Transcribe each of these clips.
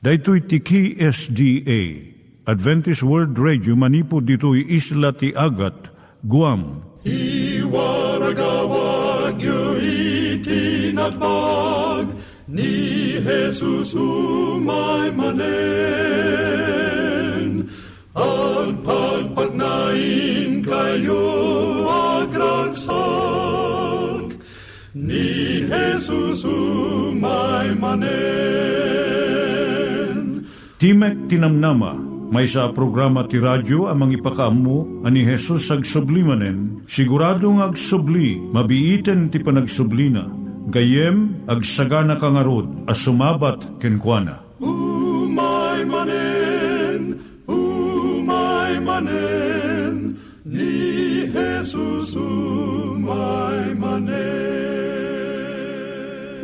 Daitui tiki SDA Adventist World Radio manipud ditui isla ti Agat Guam. I waragawag yu itinatpag ni Jesus umay manen. Ang pagpagnain kayo agkansak ni Jesus umay manen. Timek Tinamnama, may sa programa ti radyo amang ipakaamu ani Jesus ag sublimanen, siguradong ag subli, mabiiten ti panagsublina, gayem ag sagana kangarod as sumabat kenkwana.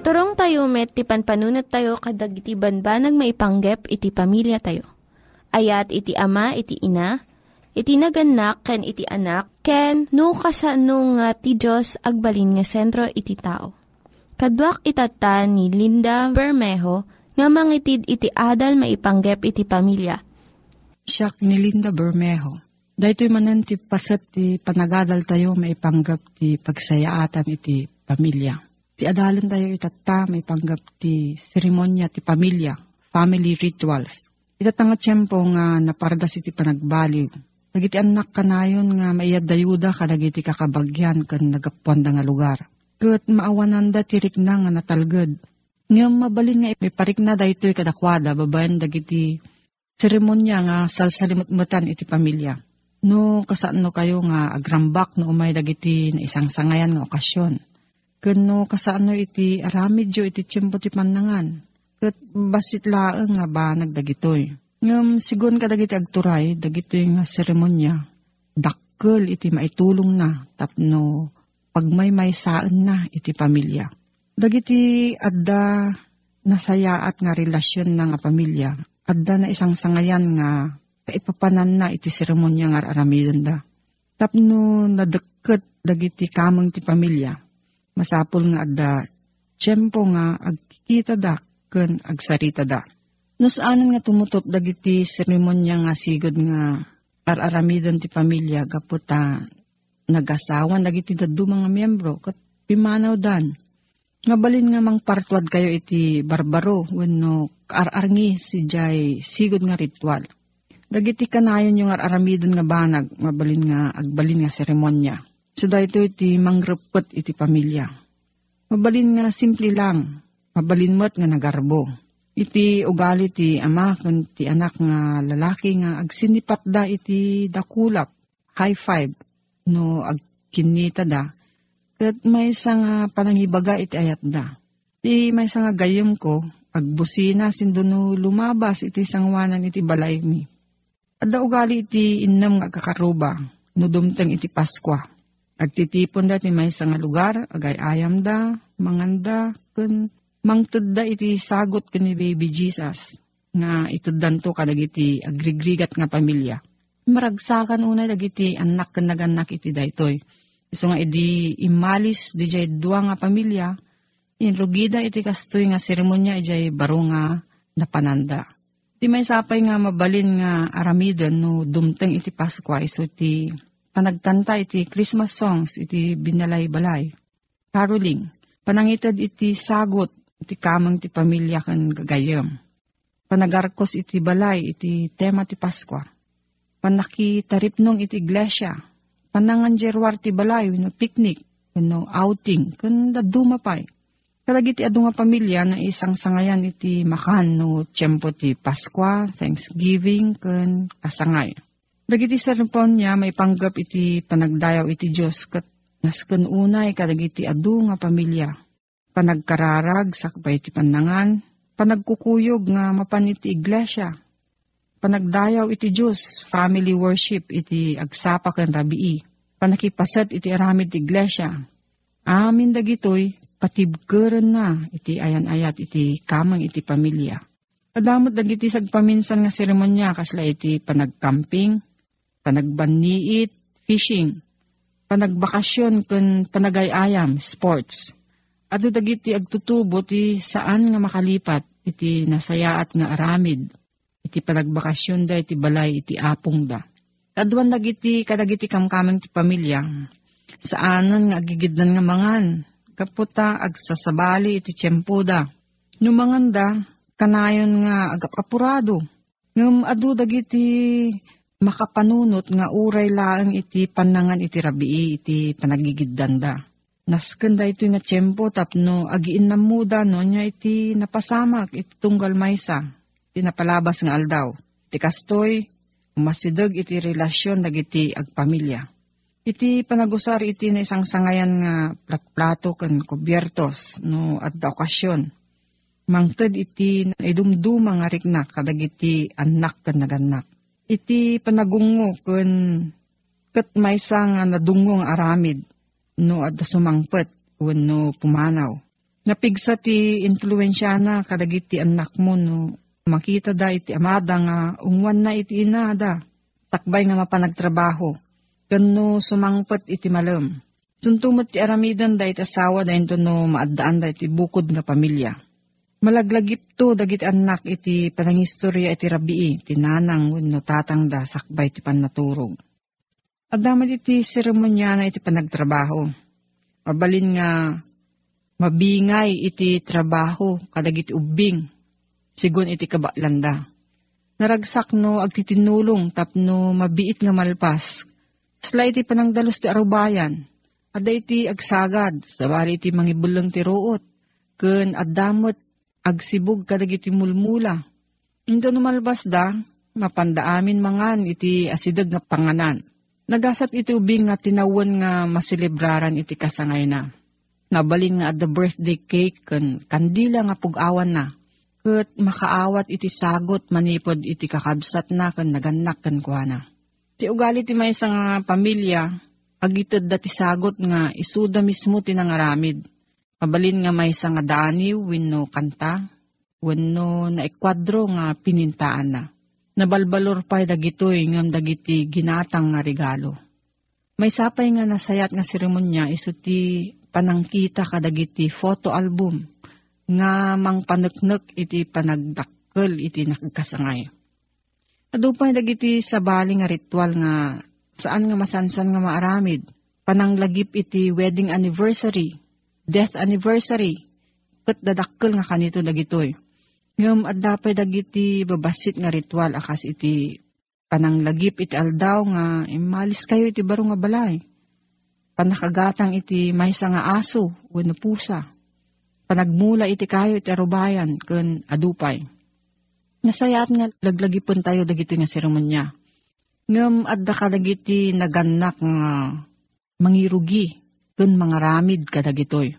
Iturong tayo met, ti panpanunat tayo kadag iti banbanag maipanggep iti pamilya tayo. Ayat iti ama, iti ina, iti naganak, ken iti anak, ken no, kasano nga ti Diyos agbalin nga sentro iti tao. Kaduak itata ni Linda Bermejo nga mangitid iti adal maipanggep iti pamilya. Siya ni Linda Bermejo. Dahito manan ti pasat ti panagadal tayo maipanggap ti pagsayaatan iti pamilya Ti adalan tayo itata may panggap ti seremonya ti pamilya, family rituals. Itatanga tiyempo nga napardas iti panagbaliw. Nagiti anak kanayon nga maiyad dayuda kadagiti kakabagyan kan nagapuan nga lugar. Kat maawanan da tirik na nga natalgad. Nga mabalin nga iparik na daytoy kadakwada babayan dagiti seremonya nga salsalimutmutan iti pamilya. No kasano kayo nga agrambak no umay dagiti na isang sangayan nga okasyon Kano kasano iti aramidyo iti tiyempo ti panangan. Kat basit laang nga ba nagdagitoy. Ngam sigon ka dagiti agturay, dagitoy nga seremonya. Dakkel iti maitulong na tapno pagmay saan na iti pamilya. Dagiti adda nasayaat nga relasyon na nga pamilya. Adda na isang sangayan nga kaipapanan na iti seremonya nga aramidon da. Tapno nadeket dagiti kamang ti pamilya masapul nga adda tiyempo nga agkikita da ken agsarita da. No saanan nga tumutop dagiti seremonya nga sigod nga araramidon ti pamilya gaputa nagasawan dagiti daddu mga miyembro kat pimanaw dan. Mabalin nga mang partwad kayo iti barbaro wenno kaararngi si jay sigod nga ritual. Dagiti kanayon yung araramidon nga banag mabalin nga agbalin nga seremonya. So dahito iti mangrepot iti pamilya. Mabalin nga simple lang, mabalin mo't nga nagarbo. Iti ugali ti ama kun ti anak nga lalaki nga agsinipat da iti dakulap, high five, no agkinita da. Kat may nga panangibaga iti ayat da. Ti may nga gayom ko, agbusina sindo lumabas iti sangwanan iti balay mi. Adda ugali iti innam nga kakaruba, no dumteng iti Paskwa Agtitipon da ti may nga lugar, agay ayam da, manganda, kun mangtud da iti sagot kun ni baby Jesus, nga ituddan to kadagiti agrigrigat nga pamilya. Maragsakan una dagiti anak kan naganak iti daytoy. So nga idi imalis di jay dua nga pamilya, inrugida iti kastoy nga seremonya ijay baro nga napananda. Di may sapay nga mabalin nga aramiden no dumteng iti Paskwa iso ti panagkanta iti Christmas songs iti binalay-balay. Caroling, panangitad iti sagot iti kamang ti pamilya kan gagayam. Panagarkos iti balay iti tema ti Paskwa. Panakitaripnong iti iglesia. Pananganjerwar ti balay no picnic, no outing, kan dumapay. Kalagiti adu nga pamilya na isang sangayan iti makan no tiyempo ti Paskwa, Thanksgiving, kan kasangay. Dagiti sarpon niya may panggap iti panagdayaw iti Diyos kat nasken unay kadagiti adu nga pamilya. Panagkararag sakbay iti panangan, panagkukuyog nga mapan iti iglesia. Panagdayaw iti Diyos, family worship iti agsapa ken rabii. Panakipasat iti aramid iti iglesia. Amin dagitoy, patibgeren na iti ayan-ayat iti kamang iti pamilya. Kadamot dagiti sagpaminsan nga seremonya kasla iti panagcamping, panagbanniit, fishing, panagbakasyon kun panagayayam, sports. At dagiti agtutubo ti saan nga makalipat iti nasayaat nga aramid, iti panagbakasyon da iti balay iti apong da. Kaduan dagiti kadagiti kamkamang ti pamilya, saanan nga agigidnan nga mangan, kaputa agsasabali iti tiyempo da. Numangan da, kanayon nga agapapurado. Ngam adu dagiti makapanunot nga uray laang iti panangan iti rabii iti panagigiddanda. Naskanda ito nga tiyempo tapno agiin na muda no nya iti napasamak iti tunggal maysa iti napalabas nga aldaw. Iti kastoy masideg iti relasyon dagiti agpamilya. Iti panagusar iti na isang sangayan nga platplato kan kubyertos no at okasyon. Mangted iti idumduma nga rikna kadagiti anak kan naganak iti panagungo kun kat maysa nga nadungong aramid no adda sumangpet wenno pumanaw. Napigsa ti influensya na kadagiti anak mo no makita da iti amada nga ungwan na iti inada. Takbay nga mapanagtrabaho. Kano sumangpet iti malam. Suntumot ti aramidan da iti asawa da ito no maadaan da iti bukod nga pamilya. Malaglagip to dagiti anak iti panangistorya iti rabii, ti nanang wenno tatang da sakbay ti pannaturog. Adama iti seremonya na iti panagtrabaho. Mabalin nga mabingay iti trabaho kadagiti ubing sigon iti kabalanda. Naragsak no agtitinulong tapno mabiit nga malpas. Sla iti panangdalos ti arubayan. Ada iti agsagad, sabari iti mangibulang ti ruot. Kun adamot agsibog kadagiti mulmula. Indo numalbas da, mapandaamin mangan iti asidag nga panganan. Nagasat iti ubing nga tinawan nga maselebraran iti kasangay na nabaling nga at the birthday cake kan kandila nga pugawan na. Kat makaawat iti sagot manipod iti kakabsat na kan naganak kan kuana. Ti ugali ti may nga pamilya, agitid dati sagot nga isuda mismo tinangaramid. Mabalin nga may nga dani wenno kanta, wenno na ekwadro nga pinintaan na. Nabalbalor pa'y dagitoy ngam dagiti ginatang nga regalo. May sapay nga nasayat nga seremonya iso ti panangkita kadagiti photo album nga mang paneknek iti panagdakkel iti nakikasangay. Adupay dagiti sabali nga ritual nga saan nga masansan nga maaramid, pananglagip iti wedding anniversary, death anniversary, kat dadakkel nga kanito dagitoy. Ngam at dapay dagiti babasit nga ritual akas iti pananglagip iti aldaw nga imalis kayo iti baro nga balay panakagatang iti maysa nga aso wenno pusa. Panagmula iti kayo iti arubayan ken adupay. Nasayat nga laglagipon tayo dagiti nga seremonya. Ngem adda ka dagiti naganak nga mangirugi ken mga ramid kadagitoy.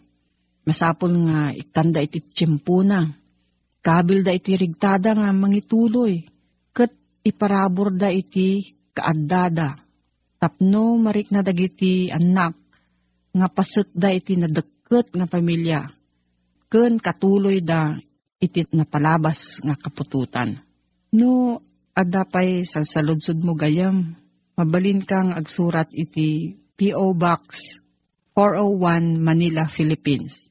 Masapol nga itanda iti tiyempuna. Kabil da iti rigtada nga mangituloy. Ket iparabor da iti kaaddada tapno marik na dagiti anak nga paset da iti nadeket nga pamilya ken katuloy da iti napalabas nga kapututan. No, adda pa'y sasaludsod mo gayam, mabalin kang agsurat iti P.O. Box 401 Manila, Philippines.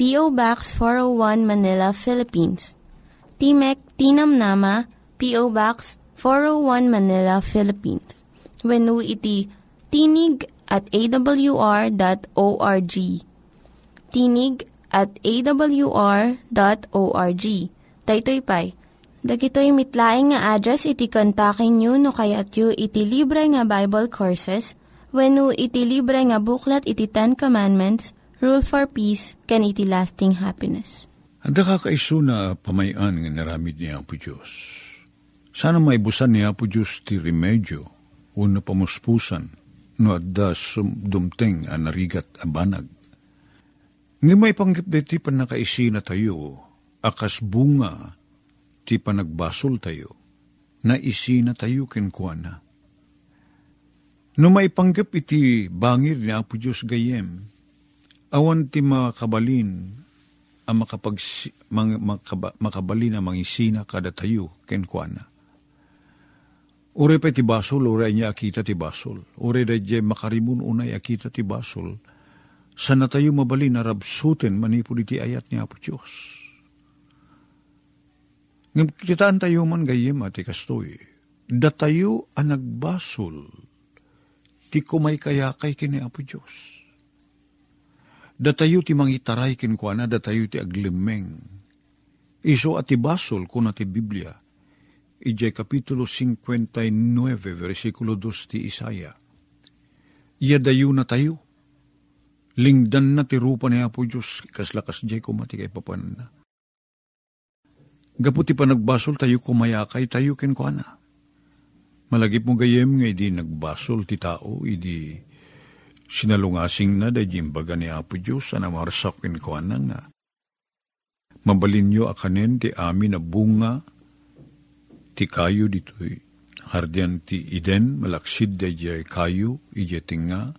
P.O. Box 401 Manila, Philippines. Timek Tinam Nama, P.O. Box 401 Manila, Philippines. When iti tinig at awr.org. Tinig at awr.org. Daytoy pay. Dagitoy mitlaing nga address iti kontakin nyo no kayat yu iti libre nga Bible Courses when iti libre nga buklat iti Ten Commandments, Rule for Peace, can iti lasting happiness. Anda ka kaiso na pamayan nga naramid niya po Diyos sana may busan niya po Diyos ti remedyo, uno pamuspusan, no adda dumteng a narigat a banag. May panggip de ti panakaisi na tayo, akas bunga ti panagbasol tayo, na isi na tayo kenkwana. No may panggip iti bangir ni Apo Diyos gayem, awan ti makabalin ang makapag, makaba, makabalin ang mangisina kada tayo kenkwana. Ure pa ti basol, ure niya akita ti basol. Ure da je makarimun unay akita ti basol. Sana tayo mabali na rabsuten manipod iti ayat ni Apo Diyos. Ngam kitaan tayo man gayem ati kastoy. Da ang nagbasol. Ti kumay kaya kay kini Apo Diyos. Da tayo ti mangitaray kinkwana, da tayo ti aglimeng. Iso ati basol kuna ti Biblia Ije kapitulo 59, versikulo 2 ti Isaya. Iyadayo na tayo. Lingdan na ti rupa ni Apo Diyos, kaslakas jay kumati kay papanan na. Gaputi pa nagbasol tayo kumayakay tayo kenkwana. Malagip mo gayem nga idi nagbasol ti tao, idi sinalungasing na da jimbaga ni Apo Diyos, ana marsak kenkwana nga. Mabalin nyo akanen ti amin na bunga, ti kayo dito'y hardian ti iden, malaksid da jay kayo, ije tinga,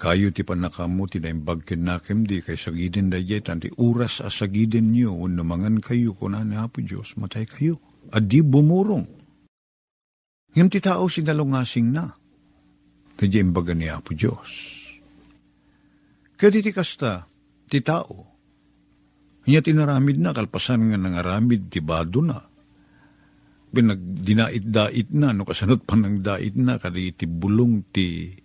kayo ti panakamu ti naimbag nakem di kay sagidin da jay tanti uras a sagidin nyo uno mangan kayo kuna ni Apo Diyos matay kayo. Adi bumurong. Ngam ti tao sinalungasing na. Jay imbaga ni Apo Diyos. Kaya ti ti tao, Kanya tinaramid na, kalpasan nga nangaramid, ti bado na. Pinagdinait-dait na, no kasanot pa ng dait na, kadi ti bulong ti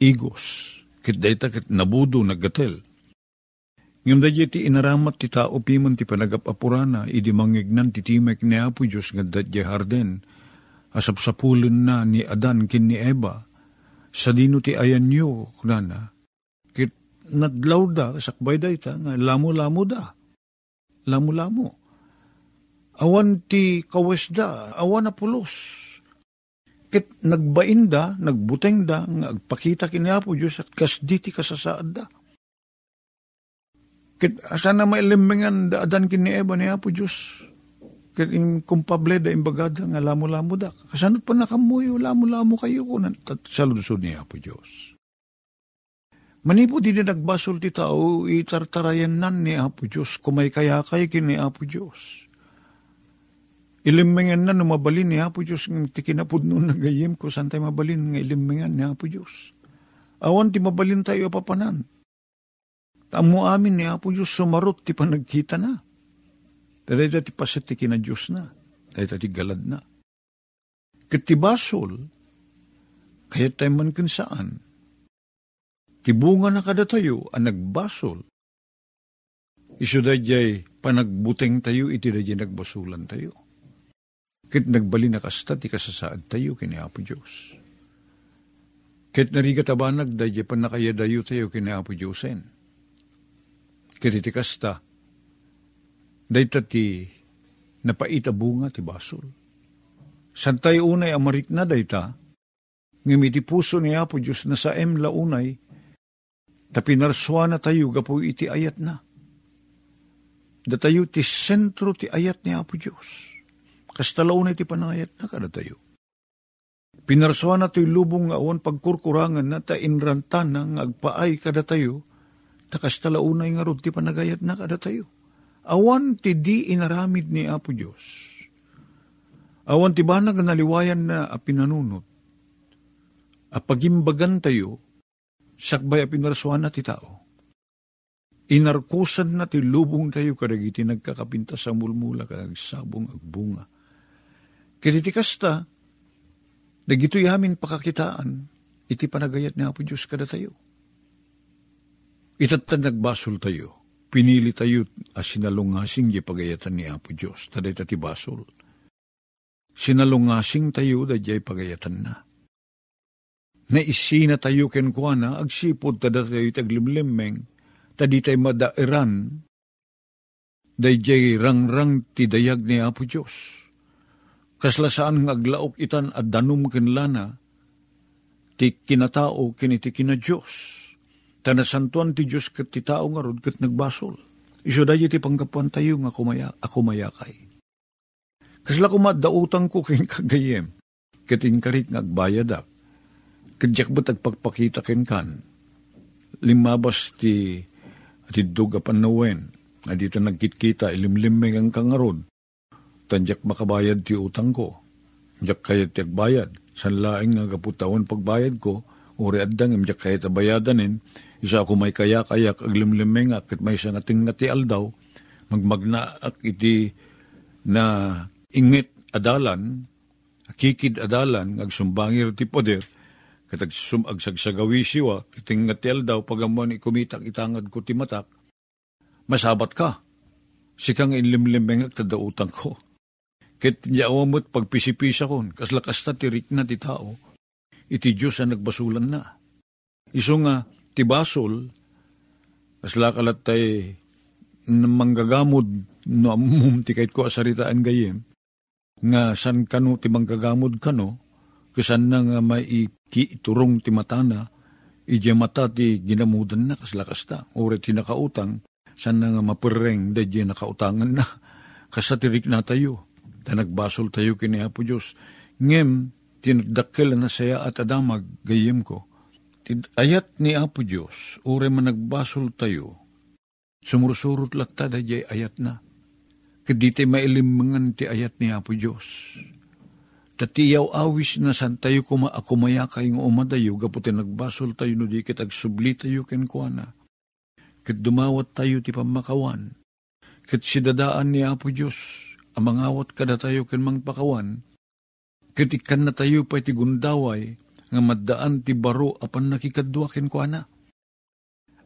igos. Kit dayta kit nabudo naggatel. Ngam da ti inaramat ti tao piman ti panagapapurana, idi mangignan ti timek ni Apo Diyos nga dadya harden, asapsapulen na ni Adan kin ni Eva, sa dino ti ayan nyo, kunana, kit nadlaw da, sakbay da ita, nga lamo-lamo da, lamo-lamo. Awan ti kawes da, awan na pulos, Ket nagbain da, nagbuteng da, nga agpakita kini Apo Diyos at kas diti kasasaad da. Ket asana may limbingan da adan kini Eva ni Apo Diyos. Ket in kumpable da imbagada nga lamo-lamo da. Kasanot pa nakamuyo, lamo-lamo kayo ko sa lusod ni Apo Diyos. Manipo din na nagbasol ti tao, itartarayan nan ni Apo Diyos, kumay kaya kay kini Apo Diyos. Ilimengan na numabalin ni Apo Diyos ng tikinapod noon na gayim ko saan tayo mabalin ng ilimengan ni Apo Diyos. Awan ti mabalin tayo papanan. Tamo amin ni Apo Diyos sumarot ti panagkita na. Dahil ti pasit ti kina Diyos na. Dahil ti galad na. Katibasol, kaya tayo man kun saan. Tibunga na kada tayo ang nagbasol. Isu jay panagbuteng tayo, iti jay nagbasulan tayo. Kit nagbali na kasta, ti kasasaad tayo kini Apo Diyos. Kit narigat abanag, dahi pa nakayadayo tayo kini Apo Diyosen. Kit iti kasta, dahi ti napaita bunga ti basol. San tayo unay amarik na dahi ta, ngami ti puso ni Apo Diyos na sa em launay, tapinarswa na tayo gapo iti ayat na. Datayo ti sentro ti ayat ni Apo Diyos Kastalaw na iti panayat na kada tayo. Pinarsuan na to'y lubong nga awan pagkurkurangan na ta inrantan nga agpaay kada tayo, ta kastalaw na nga ti panagayat na kada tayo. Awan ti di inaramid ni Apo Diyos. Awan ti banag naliwayan na apinanunot. Apagimbagan tayo, sakbay apinarsuan na ti tao. Inarkusan na ti lubong tayo kadagiti nagkakapinta sa mulmula kadag sabong agbunga Kiti kasta, dagito yamin pakakitaan, iti panagayat ni Apo Diyos kada tayo. Itatan nagbasol tayo, pinili tayo as sinalungasing di pagayatan ni Apo Diyos, taday tati basol. Sinalungasing tayo da jay pagayatan na. Naisina tayo kenkwana, agsipod tada tayo taglimlimeng, tadi tayo madairan, day jay rangrang ti dayag ni Apo Diyos kaslasaan ng aglaok itan at danum kinlana, ti kinatao kiniti kina Diyos. Tanasantuan ti Diyos kat ti tao nga rod kat nagbasol. Iso dahi ti pangkapuan tayo nga kumaya, ako mayakay. Kasla kumaddautang ko kin kagayem, kating karit nga agbayadak, kadyak ba't agpagpakita kin kan, limabas ti ati duga panawen, nga dito nagkitkita, ilimlimeng ang kangarod, tanjak makabayad ti utang ko. Diyak kaya ti agbayad. San laing nga kaputawan pagbayad ko, uri addang imjak kaya tabayadanin, isa ako may kaya-kayak aglimlimeng ak, may isang ating nga ti aldaw, magmagna ak iti na ingit adalan, kikid adalan, agsumbangir ti poder, katag sum agsagsagawi siwa, iting nga ti aldaw, pagamon ikumitak itangad ko ti matak, masabat ka. Sikang inlimlimeng ak tadautang ko Ket niya awamot pagpisipisa kon, kaslakas ta tirik na ti tao, iti Diyos ang nagbasulan na. Iso nga, ti basol, kasla kalat tay manggagamod no amum ti kahit ko asaritaan gayem, nga san kano ti manggagamod kano, kasan na nga may ikiturong ti matana, ija mata ti ginamudan na kaslakas ta, ore ti nakautang, san na nga mapureng da nakautangan na, kasatirik na tayo, ta nagbasol tayo kini Apo Diyos, ngem tinagdakkel na saya at adamag gayem ko, ayat ni Apo Diyos, ure man nagbasol tayo, Sumursurot latta da ayat na. Kaditi mailimangan ti ayat ni Apo Diyos. Tatiyaw awis na san tayo kuma akumaya kayong umadayo gaputi nagbasol tayo no di kit agsubli tayo ken kuana. Kat dumawat tayo ti pamakawan. Kat sidadaan ni Apo Diyos amangawat kada tayo ken mang pakawan. Kat ikan na tayo pa ti gundaway nga maddaan ti baro apan nakikadwa ken kuana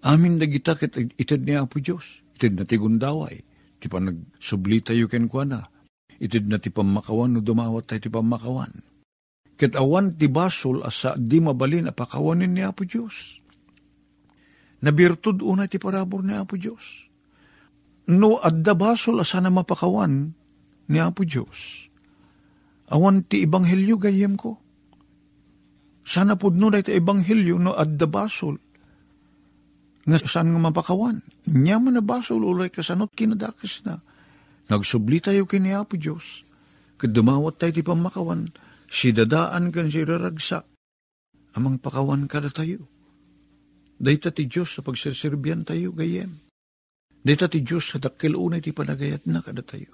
Amin dagita ket itid ni Apo Diyos. Itid na ti gundaway. Ti pa nagsubli tayo ken kwa na. Itid na ti pamakawan no dumawat tayo ti pamakawan. Ket awan ti basol asa di mabalin apakawanin ni Apo Diyos. Nabirtud una ti parabor ni Apo Diyos. No adda basol asa na mapakawan ni Apo Diyos. Awan ti ibanghelyo gayem ko. Sana pudno na iti ebanghelyo no adda basol nga saan nga mapakawan. Nya man na basol ulay kasanot kinadakas na. Nagsubli tayo kini Apo Diyos. Kadumawat tayo di pamakawan. Si dadaan kan si raragsak. Amang pakawan kada tayo. Dayta ti Diyos sa pagsirsirbiyan tayo gayem. Dayta ti Diyos sa dakil unay ti panagayat na kada tayo.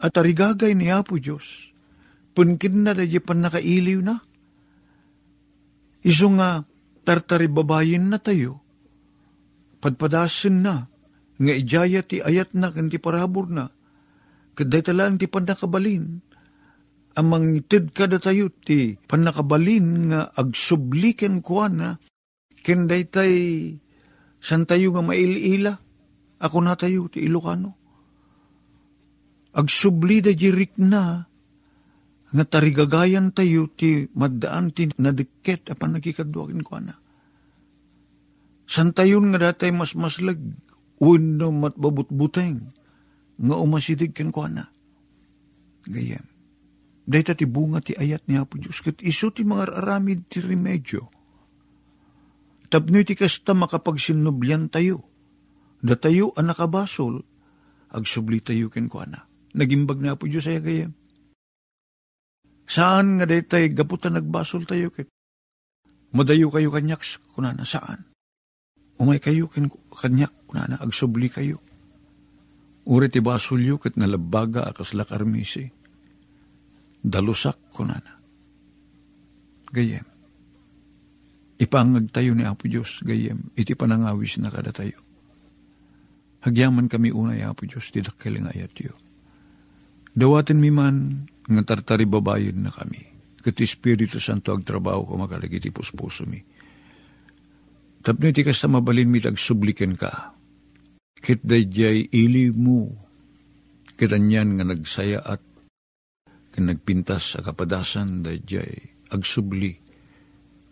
At arigagay ni Apo Diyos. Punkin na dahi pan nakailiw na. Iso nga tartari babayin na tayo. Padpadasin na, nga ijaya ti ayat na, kan ti parabor na, kaday talang ti panakabalin, amang itid kada tayo ti panakabalin nga agsubliken kuan na, kenday tay san tayo nga mailila, ako na tayo ti Ilocano. Agsubli da jirik na, nga tarigagayan tayo ti maddaan ti nadiket apan nagkikadwakin ko na. Santayon nga datay mas maslag, uno mat babutbuteng, nga umasidig ken ko na. Gayam. Dahil ti bunga ti ayat ni Apo Diyos, kat iso ti mga aramid ti remedyo. Tapno ti kasta makapagsinublyan tayo. Da tayo ang nakabasol, agsubli tayo ken ko na. Nagimbag na Apo Diyos ay gayam. Saan nga daytay gaputan nagbasol tayo ket? Madayo kayo kanyaks kunana saan? Umay kayo kin kanyak na agsubli kayo. Uri ti basulyo kat nalabaga akas lakarmisi. Dalusak ko na na. Gayem. Ipangag tayo ni Apo Diyos, gayem. Iti panangawis na kada tayo. Hagyaman kami unay Apo Diyos, ti dakkeling ayat yo. Dawatin mi man, nga tartari babayin na kami. Kat Espiritu Santo agtrabaho ko makalagiti puspuso mi Tapno iti kasta mabalin mi tagsubliken ka. Kit dayjay ili mo. Kitanyan nga nagsaya at nagpintas sa kapadasan dayjay agsubli.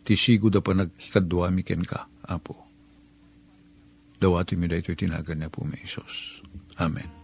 Tisigo da pa nagkikadwami ken ka, Apo. Dawati mi dayto tinagan niya po may Isos. Amen.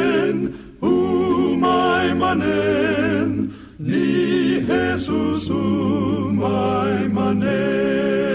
umay manen, ni Jesus umay manen.